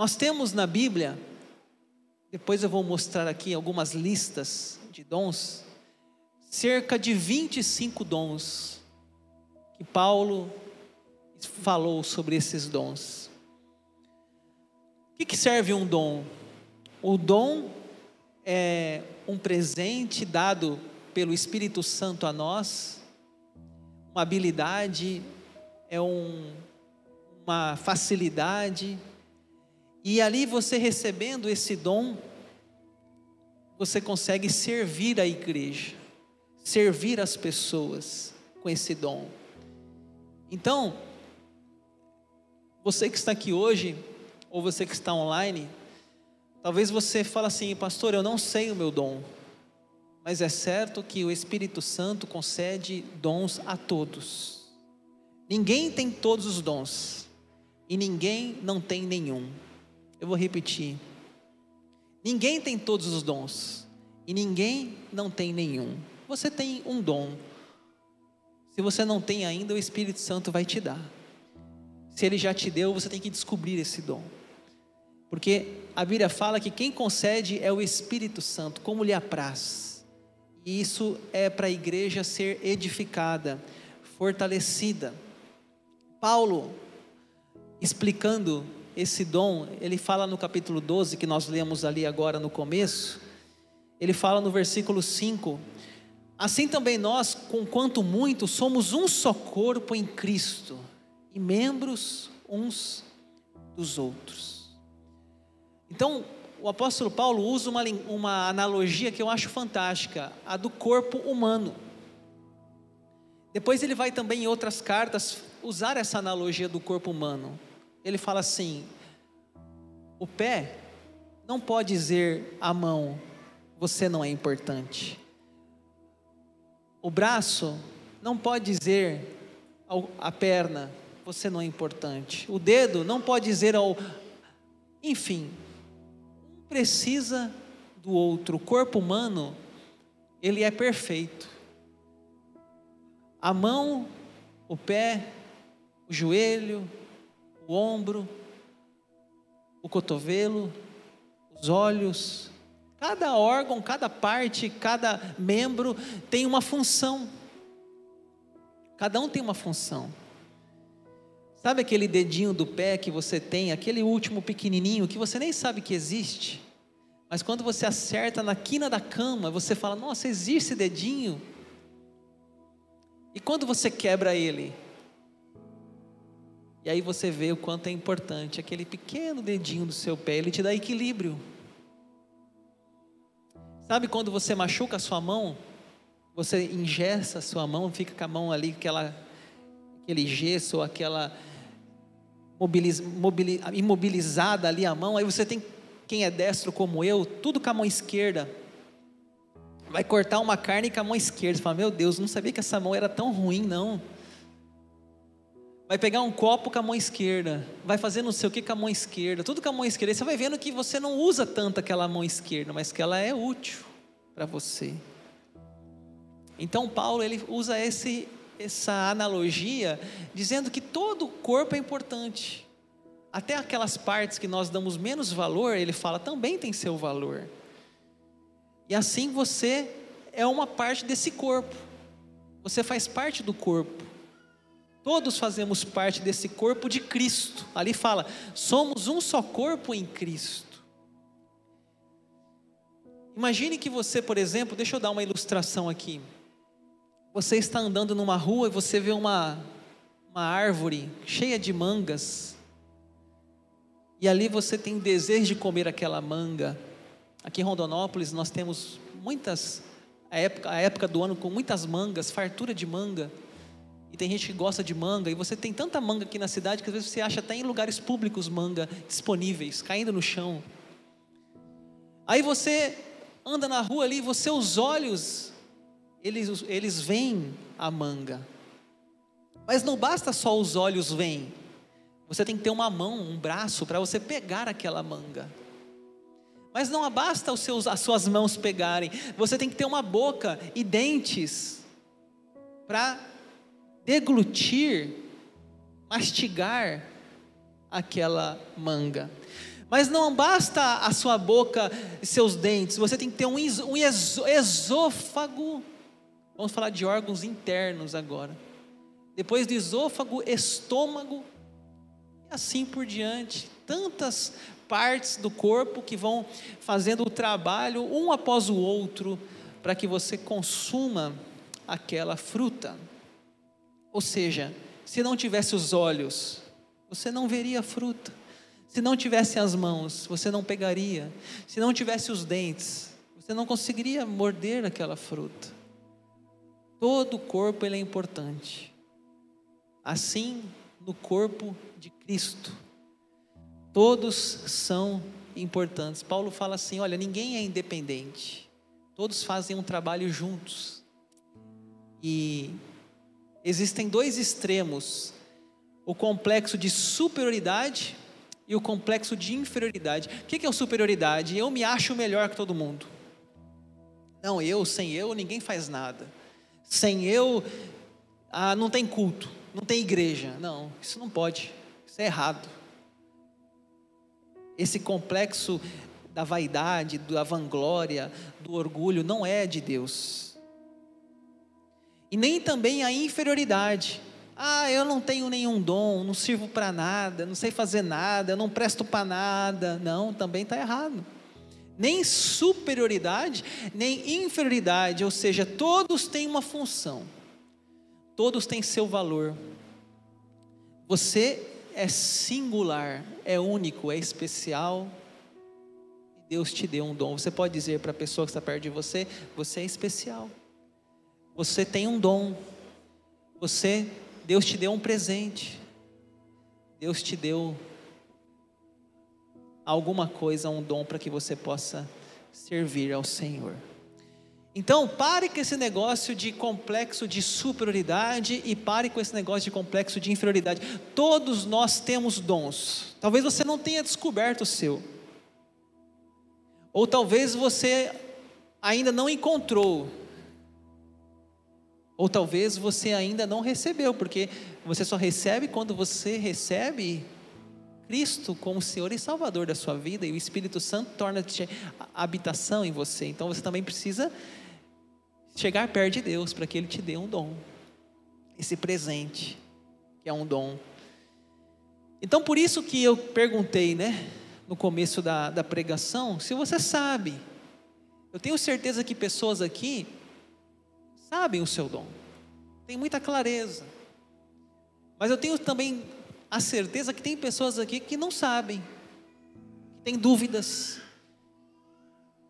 Nós temos na Bíblia, depois eu vou mostrar aqui algumas listas de dons, cerca de 25 dons que Paulo falou sobre esses dons. O que, que serve um dom? O dom é um presente dado pelo Espírito Santo a nós, uma habilidade, é um, uma facilidade, e ali você recebendo esse dom, você consegue servir a igreja, servir as pessoas com esse dom. Então, você que está aqui hoje, ou você que está online, talvez você fale assim, pastor, eu não sei o meu dom, mas é certo que o Espírito Santo concede dons a todos. Ninguém tem todos os dons, e ninguém não tem nenhum. Eu vou repetir. Ninguém tem todos os dons, e ninguém não tem nenhum. Você tem um dom. Se você não tem ainda, o Espírito Santo vai te dar. Se ele já te deu, você tem que descobrir esse dom. Porque a Bíblia fala que quem concede é o Espírito Santo, como lhe apraz. E isso é para a igreja ser edificada, fortalecida. Paulo, explicando esse dom, ele fala no capítulo 12, que nós lemos ali agora no começo, ele fala no versículo 5: Assim também nós, com quanto muito, somos um só corpo em Cristo e membros uns dos outros. Então, o apóstolo Paulo usa uma, uma analogia que eu acho fantástica, a do corpo humano. Depois ele vai também em outras cartas usar essa analogia do corpo humano. Ele fala assim: o pé não pode dizer à mão, você não é importante. O braço não pode dizer à perna, você não é importante. O dedo não pode dizer ao. Enfim, um precisa do outro. O corpo humano, ele é perfeito. A mão, o pé, o joelho, o ombro, o cotovelo, os olhos, cada órgão, cada parte, cada membro tem uma função. Cada um tem uma função. Sabe aquele dedinho do pé que você tem, aquele último pequenininho que você nem sabe que existe? Mas quando você acerta na quina da cama, você fala: Nossa, existe esse dedinho. E quando você quebra ele? E aí você vê o quanto é importante aquele pequeno dedinho do seu pé, ele te dá equilíbrio. Sabe quando você machuca a sua mão, você ingessa a sua mão, fica com a mão ali, aquela, aquele gesso, aquela mobiliz, mobili, imobilizada ali a mão, aí você tem, quem é destro como eu, tudo com a mão esquerda, vai cortar uma carne com a mão esquerda, você fala, meu Deus, não sabia que essa mão era tão ruim não, vai pegar um copo com a mão esquerda, vai fazer não sei o que com a mão esquerda, tudo com a mão esquerda, aí você vai vendo que você não usa tanto aquela mão esquerda, mas que ela é útil para você, então Paulo ele usa esse essa analogia, dizendo que todo o corpo é importante. Até aquelas partes que nós damos menos valor, ele fala, também tem seu valor. E assim você é uma parte desse corpo. Você faz parte do corpo. Todos fazemos parte desse corpo de Cristo. Ali fala: somos um só corpo em Cristo. Imagine que você, por exemplo, deixa eu dar uma ilustração aqui. Você está andando numa rua e você vê uma, uma árvore cheia de mangas. E ali você tem desejo de comer aquela manga. Aqui em Rondonópolis nós temos muitas, a época, a época do ano com muitas mangas, fartura de manga. E tem gente que gosta de manga. E você tem tanta manga aqui na cidade que às vezes você acha até em lugares públicos manga disponíveis, caindo no chão. Aí você anda na rua ali, você os olhos eles, eles veem a manga. Mas não basta só os olhos veem. Você tem que ter uma mão, um braço para você pegar aquela manga. Mas não basta os seus, as suas mãos pegarem. Você tem que ter uma boca e dentes para deglutir, mastigar aquela manga. Mas não basta a sua boca e seus dentes, você tem que ter um, um esôfago. Vamos falar de órgãos internos agora. Depois do esôfago, estômago, e assim por diante. Tantas partes do corpo que vão fazendo o trabalho um após o outro para que você consuma aquela fruta. Ou seja, se não tivesse os olhos, você não veria fruta. Se não tivesse as mãos, você não pegaria. Se não tivesse os dentes, você não conseguiria morder aquela fruta. Todo o corpo ele é importante. Assim, no corpo de Cristo, todos são importantes. Paulo fala assim: olha, ninguém é independente. Todos fazem um trabalho juntos. E existem dois extremos: o complexo de superioridade e o complexo de inferioridade. O que é o superioridade? Eu me acho melhor que todo mundo. Não, eu, sem eu, ninguém faz nada. Sem eu, ah, não tem culto, não tem igreja. Não, isso não pode, isso é errado. Esse complexo da vaidade, da vanglória, do orgulho, não é de Deus. E nem também a inferioridade. Ah, eu não tenho nenhum dom, não sirvo para nada, não sei fazer nada, não presto para nada. Não, também está errado. Nem superioridade, nem inferioridade, ou seja, todos têm uma função, todos têm seu valor. Você é singular, é único, é especial. Deus te deu um dom. Você pode dizer para a pessoa que está perto de você: você é especial. Você tem um dom. Você Deus te deu um presente. Deus te deu alguma coisa, um dom para que você possa servir ao Senhor. Então, pare com esse negócio de complexo de superioridade e pare com esse negócio de complexo de inferioridade. Todos nós temos dons. Talvez você não tenha descoberto o seu. Ou talvez você ainda não encontrou. Ou talvez você ainda não recebeu, porque você só recebe quando você recebe Cristo como Senhor e Salvador da sua vida e o Espírito Santo torna-te habitação em você. Então você também precisa chegar perto de Deus para que Ele te dê um dom, esse presente, que é um dom. Então por isso que eu perguntei, né, no começo da, da pregação, se você sabe. Eu tenho certeza que pessoas aqui sabem o seu dom, tem muita clareza. Mas eu tenho também a certeza que tem pessoas aqui que não sabem, que têm dúvidas,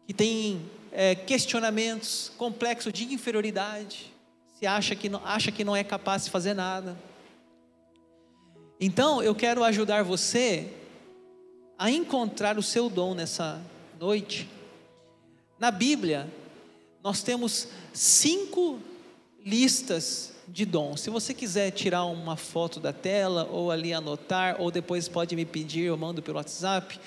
que têm é, questionamentos, complexo de inferioridade, se acha que, não, acha que não é capaz de fazer nada. Então eu quero ajudar você a encontrar o seu dom nessa noite. Na Bíblia, nós temos cinco listas de dons. Se você quiser tirar uma foto da tela ou ali anotar, ou depois pode me pedir, eu mando pelo WhatsApp.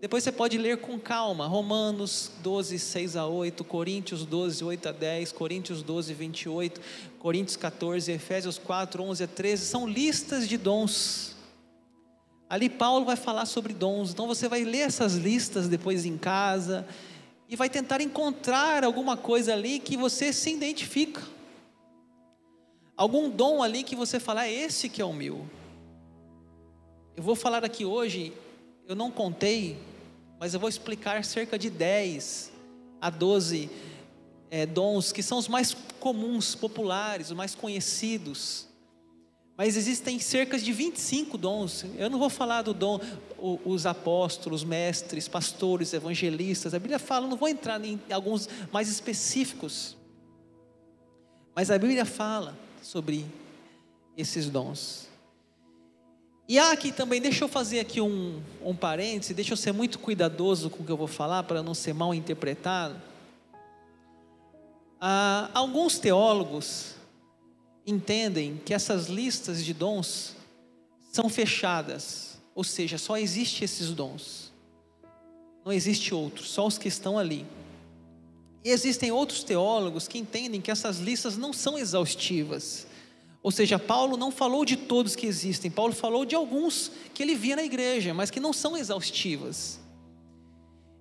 Depois você pode ler com calma, Romanos 12, 6 a 8, Coríntios 12, 8 a 10, Coríntios 12, 28, Coríntios 14, Efésios 4, 11 a 13, são listas de dons. Ali Paulo vai falar sobre dons, então você vai ler essas listas depois em casa, e vai tentar encontrar alguma coisa ali que você se identifica. Algum dom ali que você fala, é esse que é o meu. Eu vou falar aqui hoje, eu não contei, mas eu vou explicar cerca de 10 a 12 é, dons que são os mais comuns, populares, os mais conhecidos. Mas existem cerca de 25 dons. Eu não vou falar do dom, os apóstolos, mestres, pastores, evangelistas. A Bíblia fala, não vou entrar em alguns mais específicos. Mas a Bíblia fala sobre esses dons. E há aqui também, deixa eu fazer aqui um, um parêntese, deixa eu ser muito cuidadoso com o que eu vou falar, para não ser mal interpretado. Ah, alguns teólogos entendem que essas listas de dons são fechadas, ou seja, só existe esses dons. Não existe outros, só os que estão ali. E existem outros teólogos que entendem que essas listas não são exaustivas. Ou seja, Paulo não falou de todos que existem, Paulo falou de alguns que ele via na igreja, mas que não são exaustivas.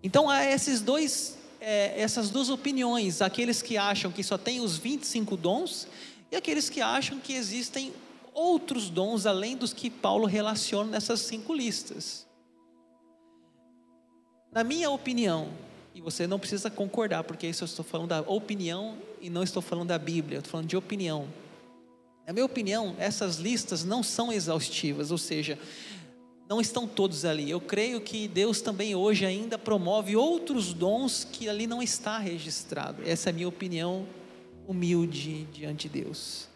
Então há esses dois, é, essas duas opiniões: aqueles que acham que só tem os 25 dons, e aqueles que acham que existem outros dons além dos que Paulo relaciona nessas cinco listas. Na minha opinião, e você não precisa concordar, porque isso eu estou falando da opinião e não estou falando da Bíblia, eu estou falando de opinião. Na minha opinião, essas listas não são exaustivas, ou seja, não estão todos ali. Eu creio que Deus também hoje ainda promove outros dons que ali não está registrado. Essa é a minha opinião humilde diante de Deus.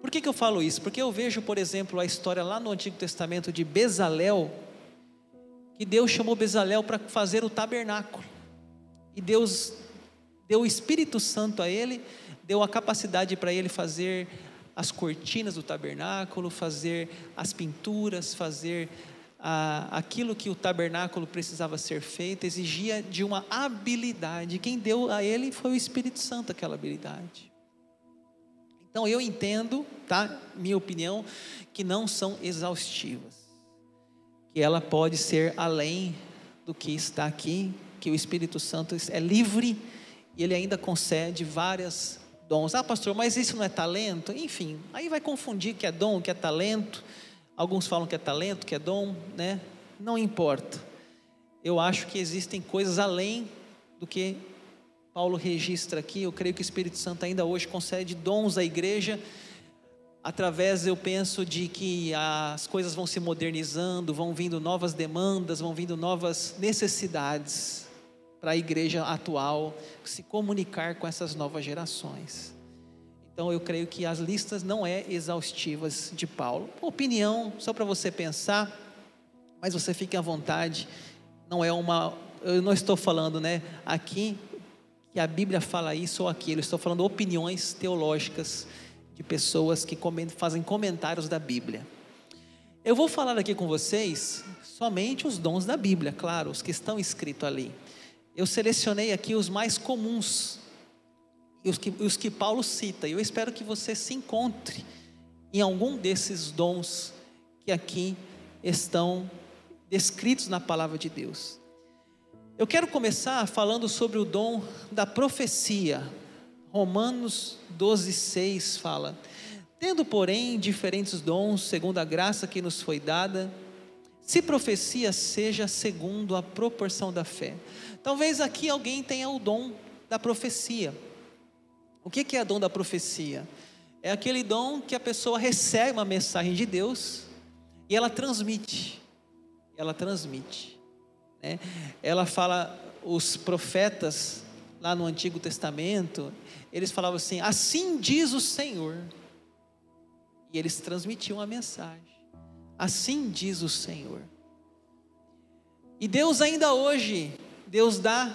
Por que, que eu falo isso? Porque eu vejo, por exemplo, a história lá no Antigo Testamento de Bezalel, que Deus chamou Bezalel para fazer o tabernáculo. E Deus deu o Espírito Santo a ele, deu a capacidade para ele fazer as cortinas do tabernáculo, fazer as pinturas, fazer aquilo que o tabernáculo precisava ser feito, exigia de uma habilidade. Quem deu a ele foi o Espírito Santo aquela habilidade. Então eu entendo, tá? Minha opinião, que não são exaustivas que ela pode ser além do que está aqui, que o Espírito Santo é livre e ele ainda concede várias dons. Ah, pastor, mas isso não é talento? Enfim, aí vai confundir que é dom, que é talento. Alguns falam que é talento, que é dom, né? Não importa. Eu acho que existem coisas além do que Paulo registra aqui. Eu creio que o Espírito Santo ainda hoje concede dons à igreja através, eu penso, de que as coisas vão se modernizando, vão vindo novas demandas, vão vindo novas necessidades para a igreja atual se comunicar com essas novas gerações. Então eu creio que as listas não é exaustivas de Paulo. Opinião, só para você pensar, mas você fique à vontade. Não é uma, eu não estou falando, né, aqui que a Bíblia fala isso ou aquilo. estou falando opiniões teológicas de pessoas que fazem comentários da Bíblia. Eu vou falar aqui com vocês somente os dons da Bíblia, claro, os que estão escritos ali. Eu selecionei aqui os mais comuns e os que, os que Paulo cita. Eu espero que você se encontre em algum desses dons que aqui estão descritos na palavra de Deus. Eu quero começar falando sobre o dom da profecia. Romanos 12, 6 fala: Tendo, porém, diferentes dons, segundo a graça que nos foi dada, se profecia seja segundo a proporção da fé. Talvez aqui alguém tenha o dom da profecia. O que é dom da profecia? É aquele dom que a pessoa recebe uma mensagem de Deus e ela transmite. Ela transmite. Né? Ela fala, os profetas lá no Antigo Testamento, eles falavam assim: Assim diz o Senhor. E eles transmitiam a mensagem. Assim diz o Senhor. E Deus ainda hoje, Deus dá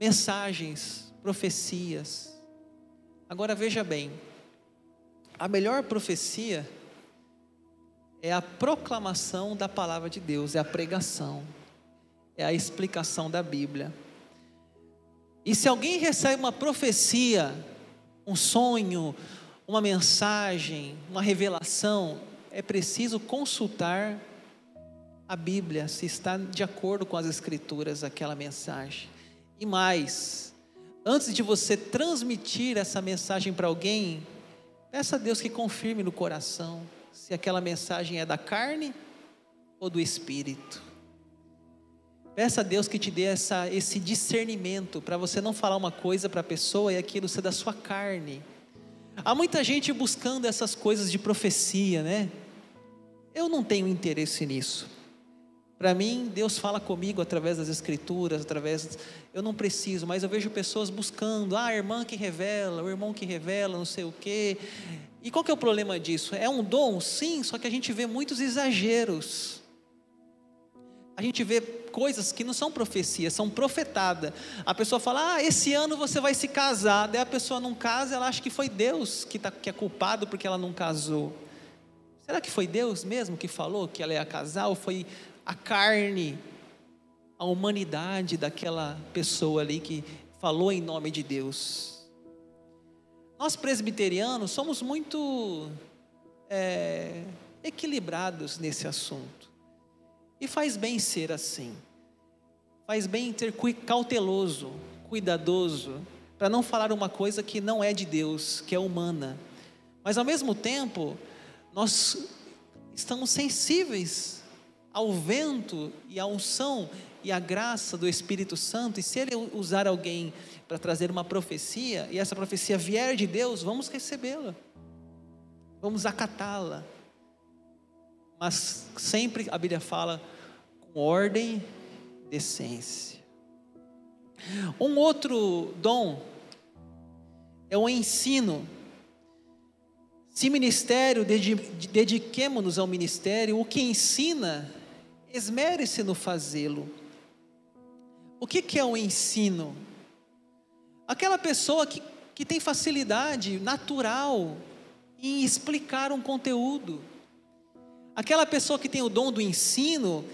mensagens, profecias. Agora veja bem, a melhor profecia é a proclamação da palavra de Deus, é a pregação, é a explicação da Bíblia. E se alguém recebe uma profecia, um sonho, uma mensagem, uma revelação, é preciso consultar a Bíblia, se está de acordo com as Escrituras aquela mensagem. E mais, antes de você transmitir essa mensagem para alguém, peça a Deus que confirme no coração se aquela mensagem é da carne ou do Espírito. Peça a Deus que te dê essa, esse discernimento para você não falar uma coisa para a pessoa e aquilo ser da sua carne. Há muita gente buscando essas coisas de profecia, né? Eu não tenho interesse nisso. Para mim, Deus fala comigo através das escrituras, através. Eu não preciso, mas eu vejo pessoas buscando, ah, a irmã que revela, o irmão que revela, não sei o quê. E qual que é o problema disso? É um dom, sim, só que a gente vê muitos exageros a gente vê coisas que não são profecias, são profetadas. A pessoa fala, ah, esse ano você vai se casar. Daí a pessoa não casa, ela acha que foi Deus que, tá, que é culpado porque ela não casou. Será que foi Deus mesmo que falou que ela ia casar? Ou foi a carne, a humanidade daquela pessoa ali que falou em nome de Deus? Nós presbiterianos somos muito é, equilibrados nesse assunto. E faz bem ser assim. Faz bem ter cauteloso, cuidadoso, para não falar uma coisa que não é de Deus, que é humana. Mas ao mesmo tempo, nós estamos sensíveis ao vento e à unção e à graça do Espírito Santo, e se ele usar alguém para trazer uma profecia, e essa profecia vier de Deus, vamos recebê-la, vamos acatá-la. Mas sempre a Bíblia fala com ordem, decência. Um outro dom é o ensino. Se ministério, dediquemos-nos ao ministério, o que ensina, esmere-se no fazê-lo. O que, que é o ensino? Aquela pessoa que, que tem facilidade natural em explicar um conteúdo. Aquela pessoa que tem o dom do ensino,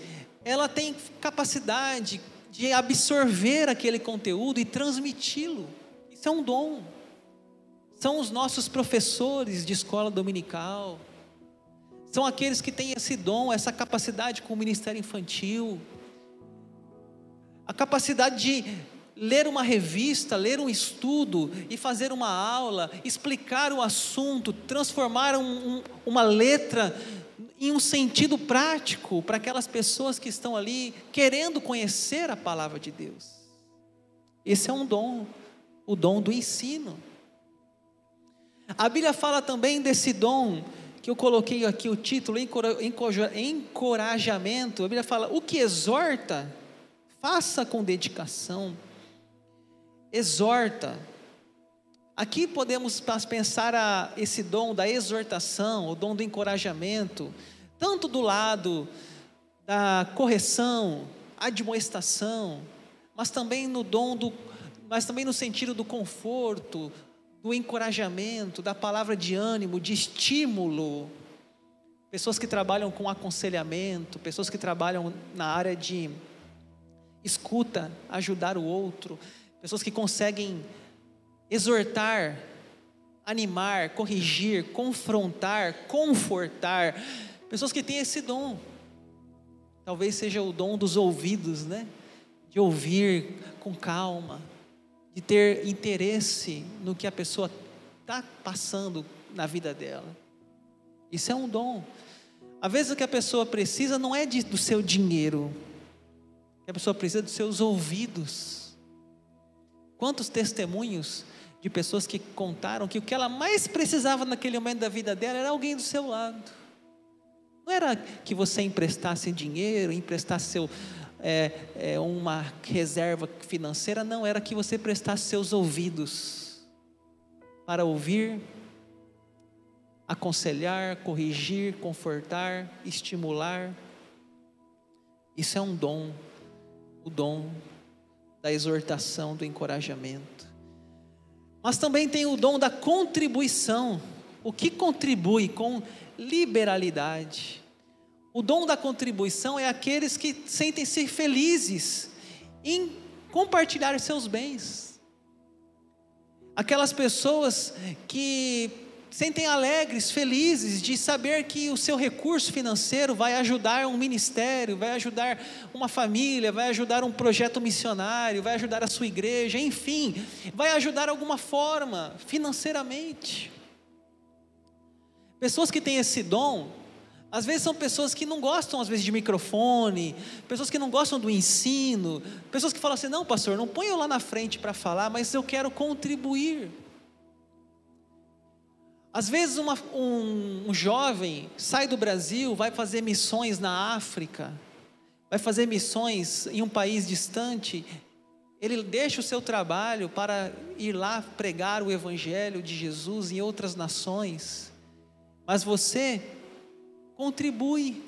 ela tem capacidade de absorver aquele conteúdo e transmiti-lo. Isso é um dom. São os nossos professores de escola dominical. São aqueles que têm esse dom, essa capacidade com o ministério infantil. A capacidade de ler uma revista, ler um estudo e fazer uma aula, explicar o assunto, transformar um, um, uma letra em um sentido prático para aquelas pessoas que estão ali querendo conhecer a palavra de Deus. Esse é um dom, o dom do ensino. A Bíblia fala também desse dom, que eu coloquei aqui o título, encorajamento. A Bíblia fala: o que exorta, faça com dedicação. Exorta. Aqui podemos pensar a, esse dom da exortação, o dom do encorajamento, tanto do lado da correção, admoestação, mas também no dom do, mas também no sentido do conforto, do encorajamento, da palavra de ânimo, de estímulo. Pessoas que trabalham com aconselhamento, pessoas que trabalham na área de escuta, ajudar o outro, pessoas que conseguem exortar, animar, corrigir, confrontar, confortar. Pessoas que têm esse dom. Talvez seja o dom dos ouvidos, né? De ouvir com calma, de ter interesse no que a pessoa está passando na vida dela. Isso é um dom. Às vezes o que a pessoa precisa não é de, do seu dinheiro, a pessoa precisa dos seus ouvidos. Quantos testemunhos de pessoas que contaram que o que ela mais precisava naquele momento da vida dela era alguém do seu lado. Não era que você emprestasse dinheiro, emprestasse seu, é, é, uma reserva financeira, não, era que você prestasse seus ouvidos para ouvir, aconselhar, corrigir, confortar, estimular. Isso é um dom, o dom da exortação, do encorajamento. Mas também tem o dom da contribuição. O que contribui com liberalidade? O dom da contribuição é aqueles que sentem-se felizes em compartilhar seus bens. Aquelas pessoas que sentem alegres, felizes de saber que o seu recurso financeiro vai ajudar um ministério, vai ajudar uma família, vai ajudar um projeto missionário, vai ajudar a sua igreja, enfim, vai ajudar alguma forma financeiramente. Pessoas que têm esse dom, às vezes são pessoas que não gostam às vezes de microfone, pessoas que não gostam do ensino, pessoas que falam assim: "Não, pastor, não ponha eu lá na frente para falar, mas eu quero contribuir". Às vezes uma, um, um jovem sai do Brasil, vai fazer missões na África, vai fazer missões em um país distante, ele deixa o seu trabalho para ir lá pregar o Evangelho de Jesus em outras nações, mas você contribui,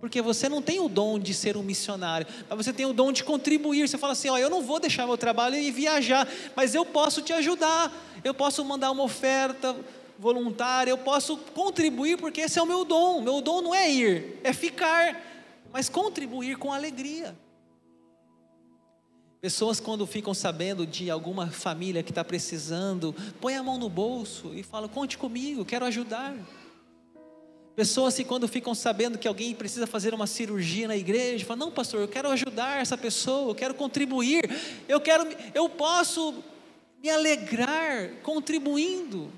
porque você não tem o dom de ser um missionário, mas você tem o dom de contribuir. Você fala assim: ó, eu não vou deixar meu trabalho e viajar, mas eu posso te ajudar, eu posso mandar uma oferta voluntária, eu posso contribuir porque esse é o meu dom. Meu dom não é ir, é ficar, mas contribuir com alegria. Pessoas, quando ficam sabendo de alguma família que está precisando, põe a mão no bolso e fala: Conte comigo, quero ajudar. Pessoas que, quando ficam sabendo que alguém precisa fazer uma cirurgia na igreja, falam: Não, pastor, eu quero ajudar essa pessoa, eu quero contribuir, eu quero, eu posso me alegrar contribuindo.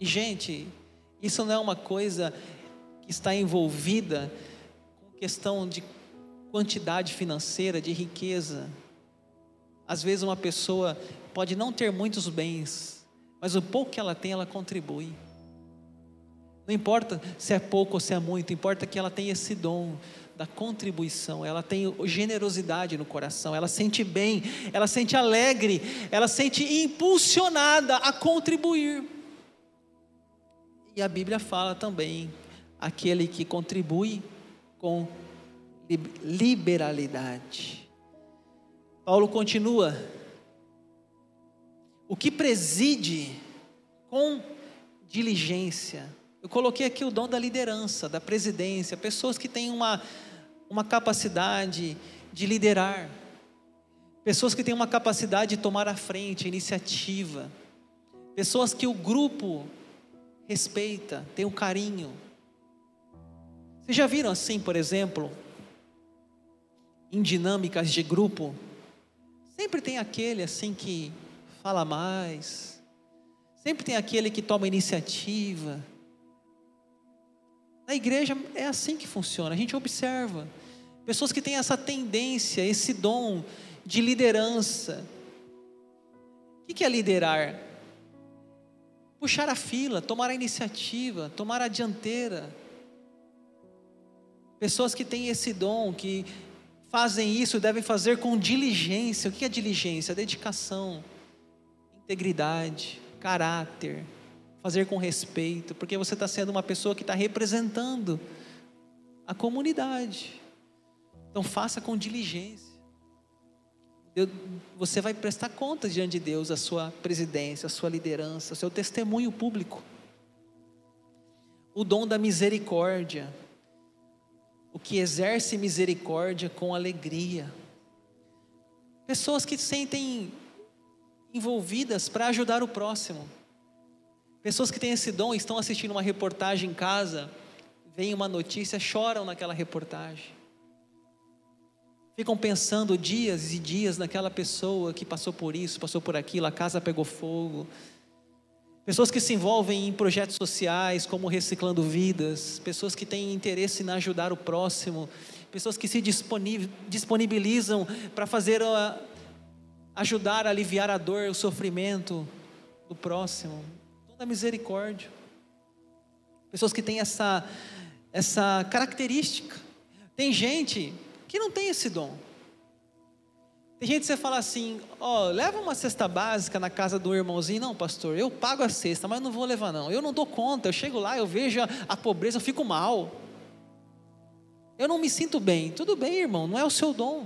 E, gente, isso não é uma coisa que está envolvida com questão de quantidade financeira, de riqueza. Às vezes uma pessoa pode não ter muitos bens, mas o pouco que ela tem, ela contribui. Não importa se é pouco ou se é muito, importa que ela tenha esse dom da contribuição, ela tem generosidade no coração, ela sente bem, ela sente alegre, ela sente impulsionada a contribuir. E a Bíblia fala também: aquele que contribui com liberalidade. Paulo continua: o que preside com diligência. Eu coloquei aqui o dom da liderança, da presidência, pessoas que têm uma, uma capacidade de liderar, pessoas que têm uma capacidade de tomar a frente, a iniciativa, pessoas que o grupo respeita, tem o um carinho. Vocês já viram assim, por exemplo, em dinâmicas de grupo, sempre tem aquele assim que fala mais, sempre tem aquele que toma iniciativa. Na igreja é assim que funciona, a gente observa pessoas que têm essa tendência, esse dom de liderança. O que é liderar? Puxar a fila, tomar a iniciativa, tomar a dianteira. Pessoas que têm esse dom, que fazem isso devem fazer com diligência. O que é diligência? Dedicação, integridade, caráter, fazer com respeito, porque você está sendo uma pessoa que está representando a comunidade. Então faça com diligência. você vai prestar conta diante de Deus a sua presidência, a sua liderança, o seu testemunho público. O dom da misericórdia o que exerce misericórdia com alegria. Pessoas que se sentem envolvidas para ajudar o próximo. Pessoas que têm esse dom estão assistindo uma reportagem em casa, vem uma notícia, choram naquela reportagem. Ficam pensando dias e dias naquela pessoa que passou por isso, passou por aquilo, a casa pegou fogo, Pessoas que se envolvem em projetos sociais, como Reciclando Vidas, pessoas que têm interesse em ajudar o próximo, pessoas que se disponibilizam para fazer a, ajudar a aliviar a dor, o sofrimento do próximo. Toda misericórdia. Pessoas que têm essa, essa característica. Tem gente que não tem esse dom. Tem gente que você fala assim, ó, oh, leva uma cesta básica na casa do irmãozinho. Não, pastor, eu pago a cesta, mas não vou levar não. Eu não dou conta, eu chego lá, eu vejo a, a pobreza, eu fico mal. Eu não me sinto bem. Tudo bem, irmão, não é o seu dom.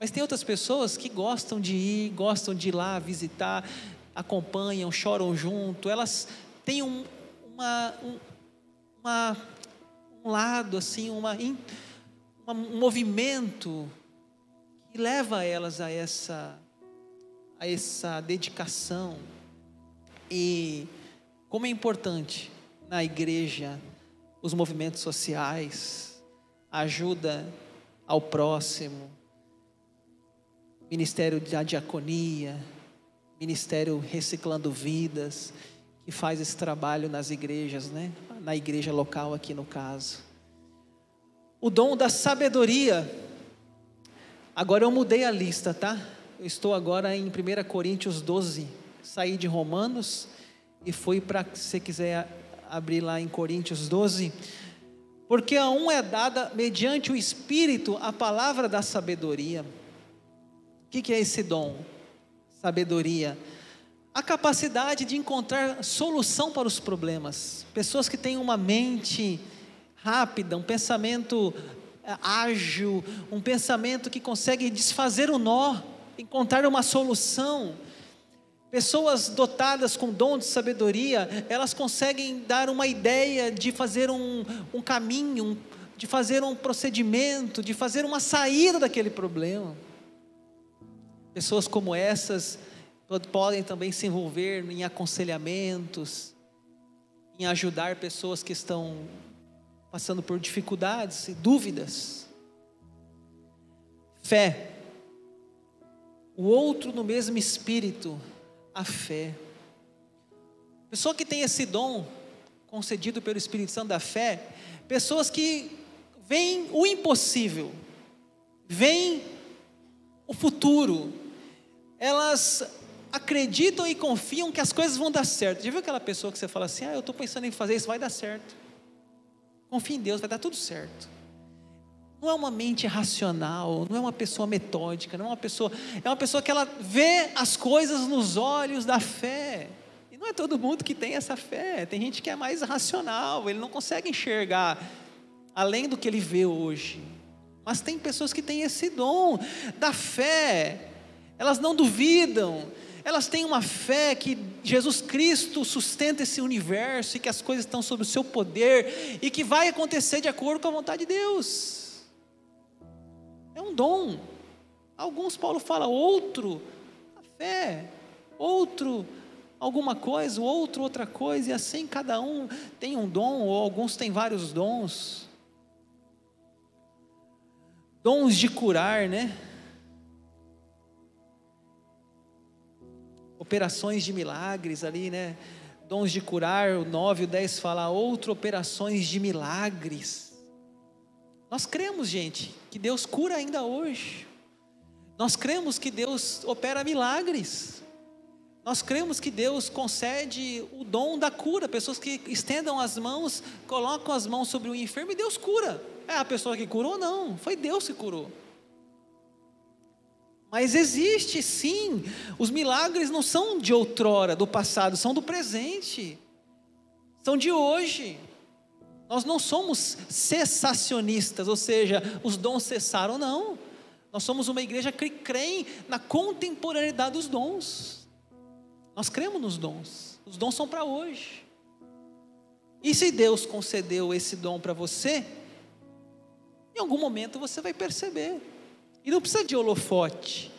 Mas tem outras pessoas que gostam de ir, gostam de ir lá visitar, acompanham, choram junto. Elas têm um, uma, um, uma, um lado, assim, uma, um movimento e leva elas a essa a essa dedicação e como é importante na igreja os movimentos sociais, ajuda ao próximo, ministério da diaconia, ministério reciclando vidas, que faz esse trabalho nas igrejas, né? Na igreja local aqui no caso. O dom da sabedoria Agora eu mudei a lista, tá? Eu estou agora em 1 Coríntios 12. Saí de Romanos e fui para, se você quiser abrir lá em Coríntios 12. Porque a um é dada, mediante o Espírito, a palavra da sabedoria. O que, que é esse dom? Sabedoria. A capacidade de encontrar solução para os problemas. Pessoas que têm uma mente rápida, um pensamento ágil, um pensamento que consegue desfazer o nó, encontrar uma solução. Pessoas dotadas com dom de sabedoria, elas conseguem dar uma ideia de fazer um, um caminho, de fazer um procedimento, de fazer uma saída daquele problema. Pessoas como essas podem também se envolver em aconselhamentos, em ajudar pessoas que estão passando por dificuldades e dúvidas. Fé. O outro no mesmo espírito, a fé. Pessoa que tem esse dom concedido pelo Espírito Santo da fé, pessoas que veem o impossível, veem o futuro, elas acreditam e confiam que as coisas vão dar certo. Já viu aquela pessoa que você fala assim: ah, eu estou pensando em fazer isso, vai dar certo. Confia em Deus, vai dar tudo certo. Não é uma mente racional, não é uma pessoa metódica, não é uma pessoa, é uma pessoa que ela vê as coisas nos olhos da fé. E não é todo mundo que tem essa fé. Tem gente que é mais racional, ele não consegue enxergar além do que ele vê hoje. Mas tem pessoas que têm esse dom da fé. Elas não duvidam, elas têm uma fé que Jesus Cristo sustenta esse universo e que as coisas estão sob o seu poder e que vai acontecer de acordo com a vontade de Deus. É um dom. Alguns Paulo fala outro, a fé, outro alguma coisa, outro outra coisa, e assim cada um tem um dom, ou alguns têm vários dons. Dons de curar, né? Operações de milagres ali, né? Dons de curar, o 9 e o 10 fala outro operações de milagres. Nós cremos, gente, que Deus cura ainda hoje. Nós cremos que Deus opera milagres. Nós cremos que Deus concede o dom da cura, pessoas que estendam as mãos, colocam as mãos sobre o enfermo e Deus cura. É a pessoa que curou? Não, foi Deus que curou. Mas existe sim, os milagres não são de outrora, do passado, são do presente, são de hoje. Nós não somos cessacionistas, ou seja, os dons cessaram, não. Nós somos uma igreja que crê na contemporaneidade dos dons. Nós cremos nos dons, os dons são para hoje. E se Deus concedeu esse dom para você, em algum momento você vai perceber. E não precisa de holofote.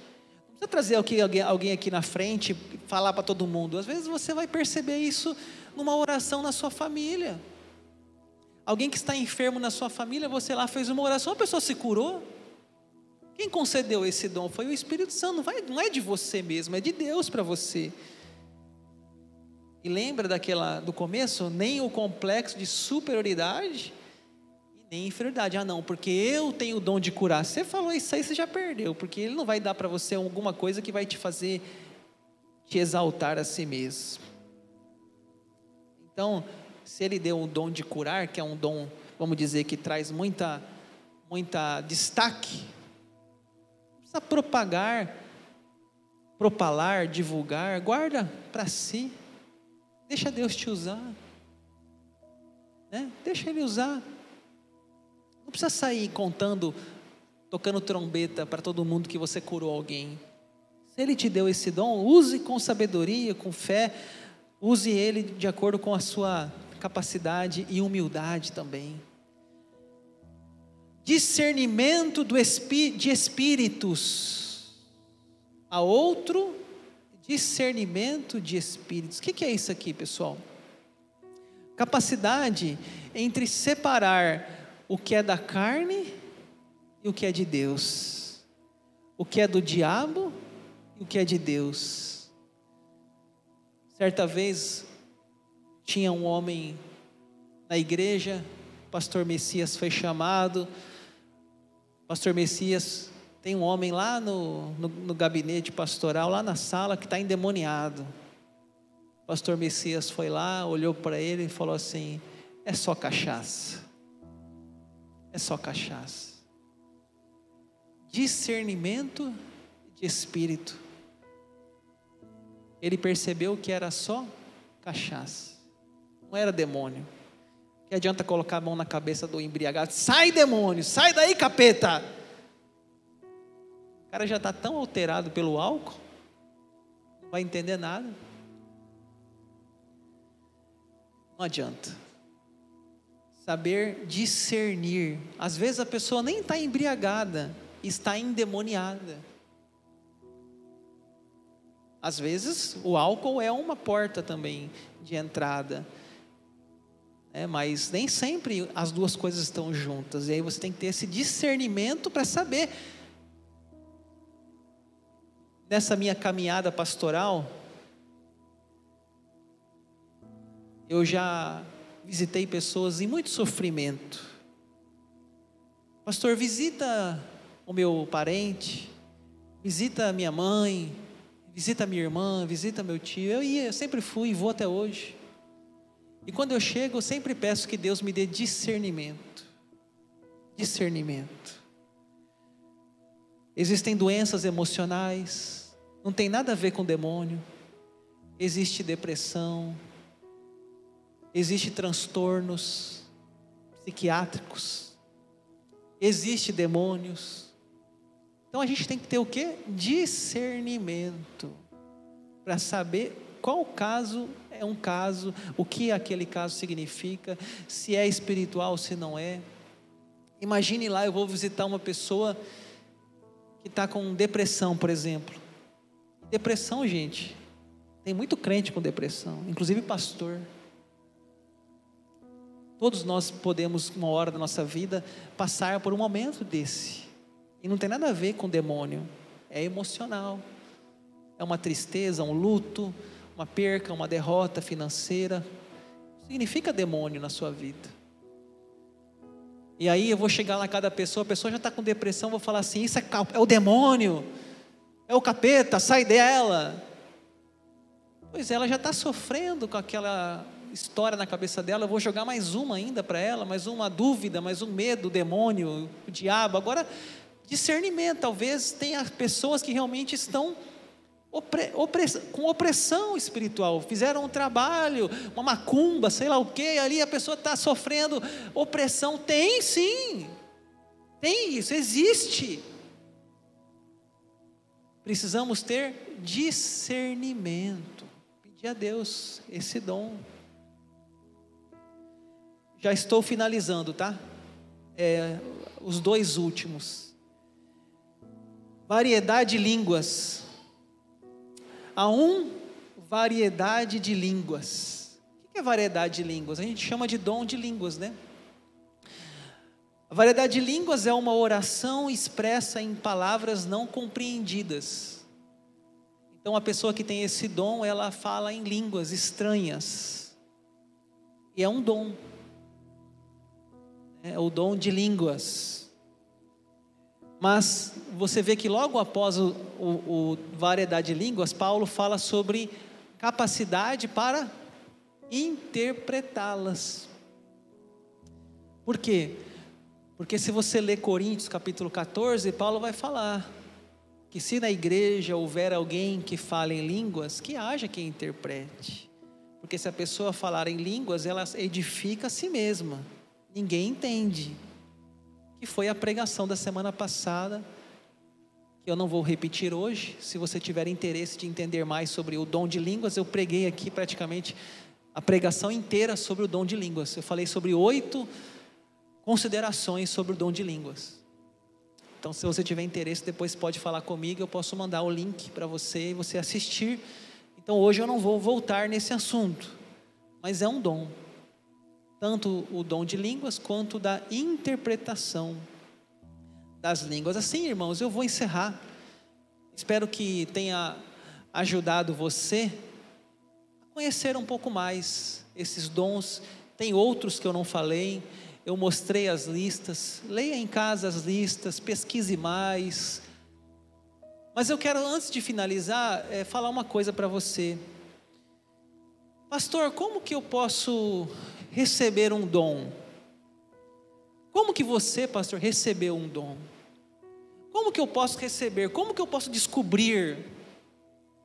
Não precisa trazer alguém, aqui na frente e falar para todo mundo. Às vezes você vai perceber isso numa oração na sua família. Alguém que está enfermo na sua família, você lá fez uma oração, a pessoa se curou. Quem concedeu esse dom foi o Espírito Santo, não, não é de você mesmo, é de Deus para você. E lembra daquela do começo, nem o complexo de superioridade nem inferioridade. Ah, não, porque eu tenho o dom de curar. Você falou isso aí, você já perdeu, porque ele não vai dar para você alguma coisa que vai te fazer te exaltar a si mesmo. Então, se ele deu o dom de curar, que é um dom, vamos dizer, que traz muita, muita destaque, precisa propagar, propalar, divulgar, guarda para si, deixa Deus te usar, né? deixa Ele usar. Não precisa sair contando, tocando trombeta para todo mundo que você curou alguém. Se Ele te deu esse dom, use com sabedoria, com fé, use ele de acordo com a sua capacidade e humildade também. Discernimento do espí de espíritos. A outro, discernimento de espíritos. O que é isso aqui, pessoal? Capacidade entre separar o que é da carne e o que é de Deus, o que é do diabo e o que é de Deus. Certa vez tinha um homem na igreja, o pastor Messias foi chamado, pastor Messias tem um homem lá no, no, no gabinete pastoral, lá na sala, que está endemoniado. O pastor Messias foi lá, olhou para ele e falou assim: é só cachaça é só cachaça. Discernimento de espírito. Ele percebeu que era só cachaça, não era demônio. Que adianta colocar a mão na cabeça do embriagado? Sai, demônio, sai daí, capeta! O cara já está tão alterado pelo álcool, não vai entender nada. Não adianta saber discernir. Às vezes a pessoa nem está embriagada, está endemoniada. Às vezes, o álcool é uma porta também de entrada. É, mas nem sempre as duas coisas estão juntas. E aí você tem que ter esse discernimento para saber. Nessa minha caminhada pastoral, eu já visitei pessoas em muito sofrimento. Pastor, visita o meu parente, visita a minha mãe, visita a minha irmã, visita meu tio. Eu ia, eu sempre fui e vou até hoje. E quando eu chego, eu sempre peço que Deus me dê discernimento. Discernimento. Existem doenças emocionais, não tem nada a ver com demônio. Existe depressão, existe transtornos psiquiátricos, existe demônios. Então a gente tem que ter o que? Discernimento para saber qual caso é um caso, o que aquele caso significa, se é espiritual, se não é. Imagine lá, eu vou visitar uma pessoa que está com depressão, por exemplo. Depressão, gente, tem muito crente com depressão, inclusive pastor. Todos nós podemos, uma hora da nossa vida, passar por um momento desse. E não tem nada a ver com demônio, é emocional. É uma tristeza, um luto, uma perca, uma derrota financeira. Significa demônio na sua vida. E aí eu vou chegar em cada pessoa, a pessoa já está com depressão, vou falar assim: isso é, é o demônio, é o capeta, sai dela. Pois ela já está sofrendo com aquela história na cabeça dela, eu vou jogar mais uma ainda para ela, mais uma dúvida, mais um medo, o demônio, o diabo. Agora, discernimento, talvez tenha pessoas que realmente estão opre, opress, com opressão espiritual, fizeram um trabalho, uma macumba, sei lá o que, ali a pessoa está sofrendo opressão. Tem sim, tem isso, existe. Precisamos ter discernimento, pedir a Deus esse dom. Já estou finalizando, tá? É, os dois últimos. Variedade de línguas. Há um variedade de línguas. O que é variedade de línguas? A gente chama de dom de línguas, né? A variedade de línguas é uma oração expressa em palavras não compreendidas. Então, a pessoa que tem esse dom, ela fala em línguas estranhas. E é um dom é o dom de línguas. Mas você vê que logo após o, o, o variedade de línguas, Paulo fala sobre capacidade para interpretá-las. Por quê? Porque se você ler Coríntios capítulo 14, Paulo vai falar que se na igreja houver alguém que fale em línguas, que haja quem interprete. Porque se a pessoa falar em línguas, ela edifica a si mesma ninguém entende. Que foi a pregação da semana passada, que eu não vou repetir hoje. Se você tiver interesse de entender mais sobre o dom de línguas, eu preguei aqui praticamente a pregação inteira sobre o dom de línguas. Eu falei sobre oito considerações sobre o dom de línguas. Então, se você tiver interesse, depois pode falar comigo, eu posso mandar o link para você e você assistir. Então, hoje eu não vou voltar nesse assunto, mas é um dom tanto o dom de línguas quanto da interpretação das línguas. Assim, irmãos, eu vou encerrar. Espero que tenha ajudado você a conhecer um pouco mais esses dons. Tem outros que eu não falei. Eu mostrei as listas. Leia em casa as listas, pesquise mais. Mas eu quero, antes de finalizar, é, falar uma coisa para você. Pastor, como que eu posso receber um dom. Como que você, pastor, recebeu um dom? Como que eu posso receber? Como que eu posso descobrir?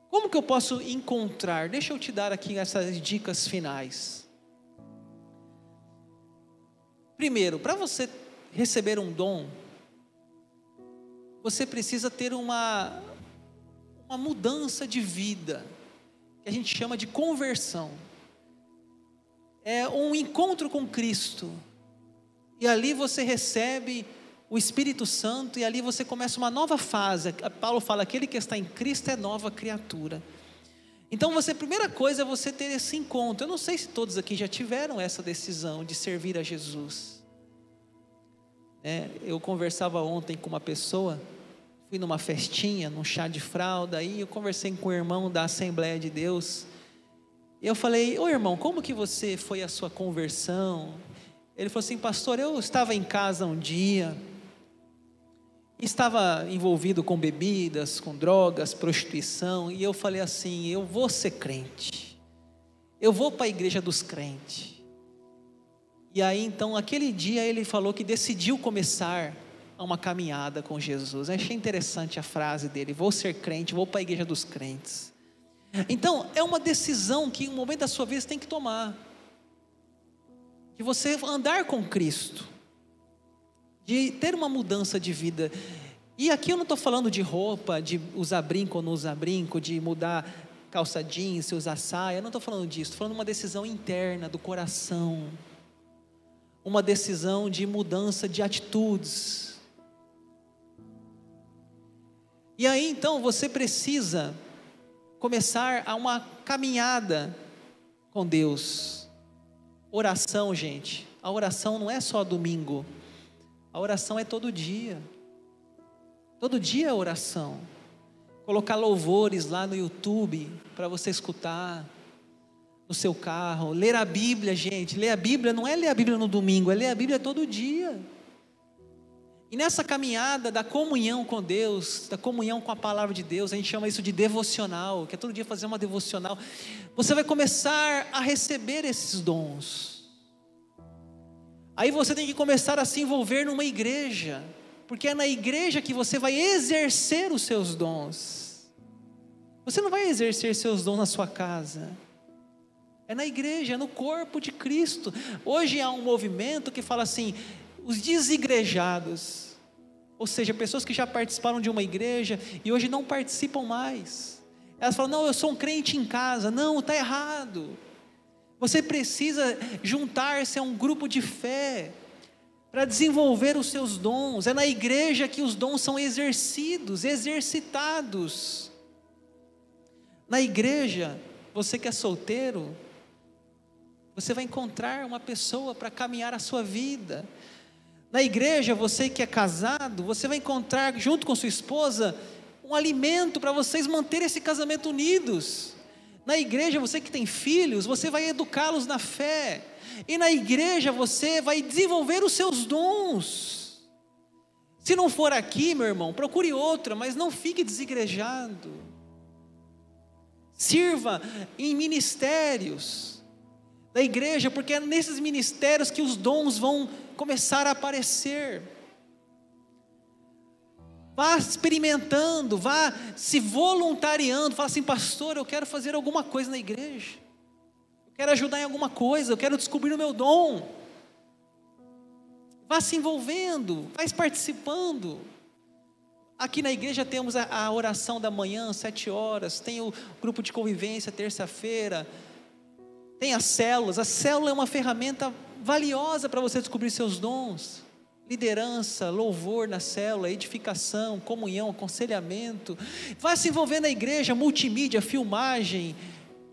Como que eu posso encontrar? Deixa eu te dar aqui essas dicas finais. Primeiro, para você receber um dom, você precisa ter uma, uma mudança de vida, que a gente chama de conversão é um encontro com Cristo. E ali você recebe o Espírito Santo e ali você começa uma nova fase. Paulo fala: aquele que está em Cristo é nova criatura. Então, você, primeira coisa é você ter esse encontro. Eu não sei se todos aqui já tiveram essa decisão de servir a Jesus. É, eu conversava ontem com uma pessoa, fui numa festinha, num chá de fralda, aí eu conversei com o irmão da Assembleia de Deus. E eu falei, ô irmão, como que você foi a sua conversão? Ele falou assim, pastor, eu estava em casa um dia, estava envolvido com bebidas, com drogas, prostituição, e eu falei assim: eu vou ser crente, eu vou para a igreja dos crentes. E aí então, aquele dia ele falou que decidiu começar uma caminhada com Jesus. Eu achei interessante a frase dele: vou ser crente, vou para a igreja dos crentes. Então, é uma decisão que, no momento da sua vida, você tem que tomar. De você andar com Cristo de ter uma mudança de vida. E aqui eu não estou falando de roupa, de usar brinco ou não usar brinco, de mudar calça jeans, usar saia, eu não estou falando disso, estou falando de uma decisão interna do coração, uma decisão de mudança de atitudes. E aí então você precisa começar a uma caminhada com Deus. Oração, gente. A oração não é só domingo. A oração é todo dia. Todo dia é oração. Colocar louvores lá no YouTube para você escutar no seu carro. Ler a Bíblia, gente. Ler a Bíblia não é ler a Bíblia no domingo, é ler a Bíblia todo dia. E nessa caminhada da comunhão com Deus, da comunhão com a palavra de Deus, a gente chama isso de devocional, que é todo dia fazer uma devocional. Você vai começar a receber esses dons. Aí você tem que começar a se envolver numa igreja, porque é na igreja que você vai exercer os seus dons. Você não vai exercer seus dons na sua casa. É na igreja, é no corpo de Cristo. Hoje há um movimento que fala assim: os desigrejados, ou seja, pessoas que já participaram de uma igreja e hoje não participam mais. Elas falam: não, eu sou um crente em casa. Não, está errado. Você precisa juntar-se a um grupo de fé para desenvolver os seus dons. É na igreja que os dons são exercidos, exercitados. Na igreja, você que é solteiro, você vai encontrar uma pessoa para caminhar a sua vida. Na igreja, você que é casado, você vai encontrar junto com sua esposa um alimento para vocês manterem esse casamento unidos. Na igreja, você que tem filhos, você vai educá-los na fé. E na igreja você vai desenvolver os seus dons. Se não for aqui, meu irmão, procure outra, mas não fique desigrejado. Sirva em ministérios da igreja, porque é nesses ministérios que os dons vão começar a aparecer. Vá experimentando, vá se voluntariando. Fala assim, pastor, eu quero fazer alguma coisa na igreja. Eu quero ajudar em alguma coisa, eu quero descobrir o meu dom. Vá se envolvendo, vá participando. Aqui na igreja temos a, a oração da manhã, sete horas, tem o grupo de convivência, terça-feira, tem as células. A célula é uma ferramenta valiosa para você descobrir seus dons liderança, louvor na célula, edificação, comunhão, aconselhamento. Vai se envolver na igreja, multimídia, filmagem,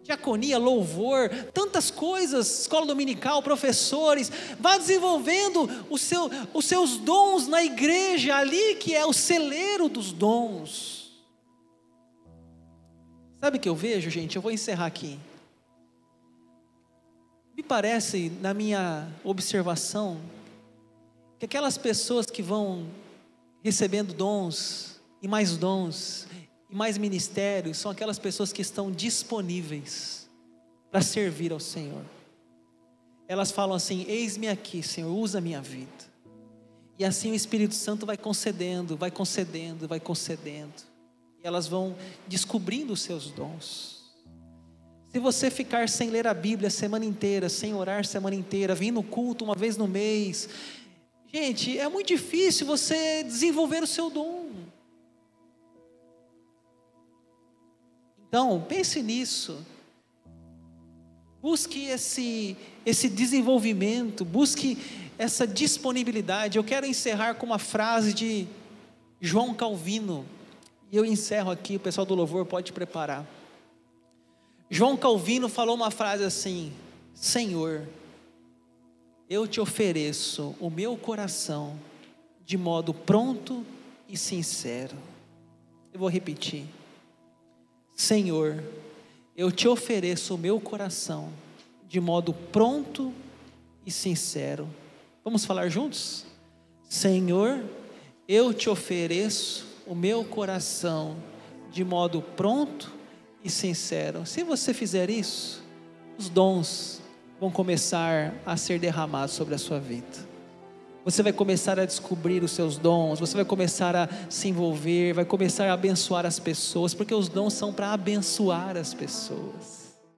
diaconia, louvor, tantas coisas, escola dominical, professores. Vá desenvolvendo seu, os seus dons na igreja, ali que é o celeiro dos dons. Sabe o que eu vejo, gente? Eu vou encerrar aqui. Me parece, na minha observação, que aquelas pessoas que vão recebendo dons e mais dons e mais ministérios são aquelas pessoas que estão disponíveis para servir ao Senhor. Elas falam assim: Eis-me aqui, Senhor, usa a minha vida. E assim o Espírito Santo vai concedendo, vai concedendo, vai concedendo. E elas vão descobrindo os seus dons. Se você ficar sem ler a Bíblia a semana inteira, sem orar a semana inteira, vir no culto uma vez no mês, Gente, é muito difícil você desenvolver o seu dom. Então, pense nisso. Busque esse, esse desenvolvimento, busque essa disponibilidade. Eu quero encerrar com uma frase de João Calvino. E eu encerro aqui, o pessoal do louvor pode preparar. João Calvino falou uma frase assim: Senhor, eu te ofereço o meu coração de modo pronto e sincero. Eu vou repetir. Senhor, eu te ofereço o meu coração de modo pronto e sincero. Vamos falar juntos? Senhor, eu te ofereço o meu coração de modo pronto e sincero. Se você fizer isso, os dons vão começar a ser derramados sobre a sua vida. Você vai começar a descobrir os seus dons, você vai começar a se envolver, vai começar a abençoar as pessoas, porque os dons são para abençoar as pessoas.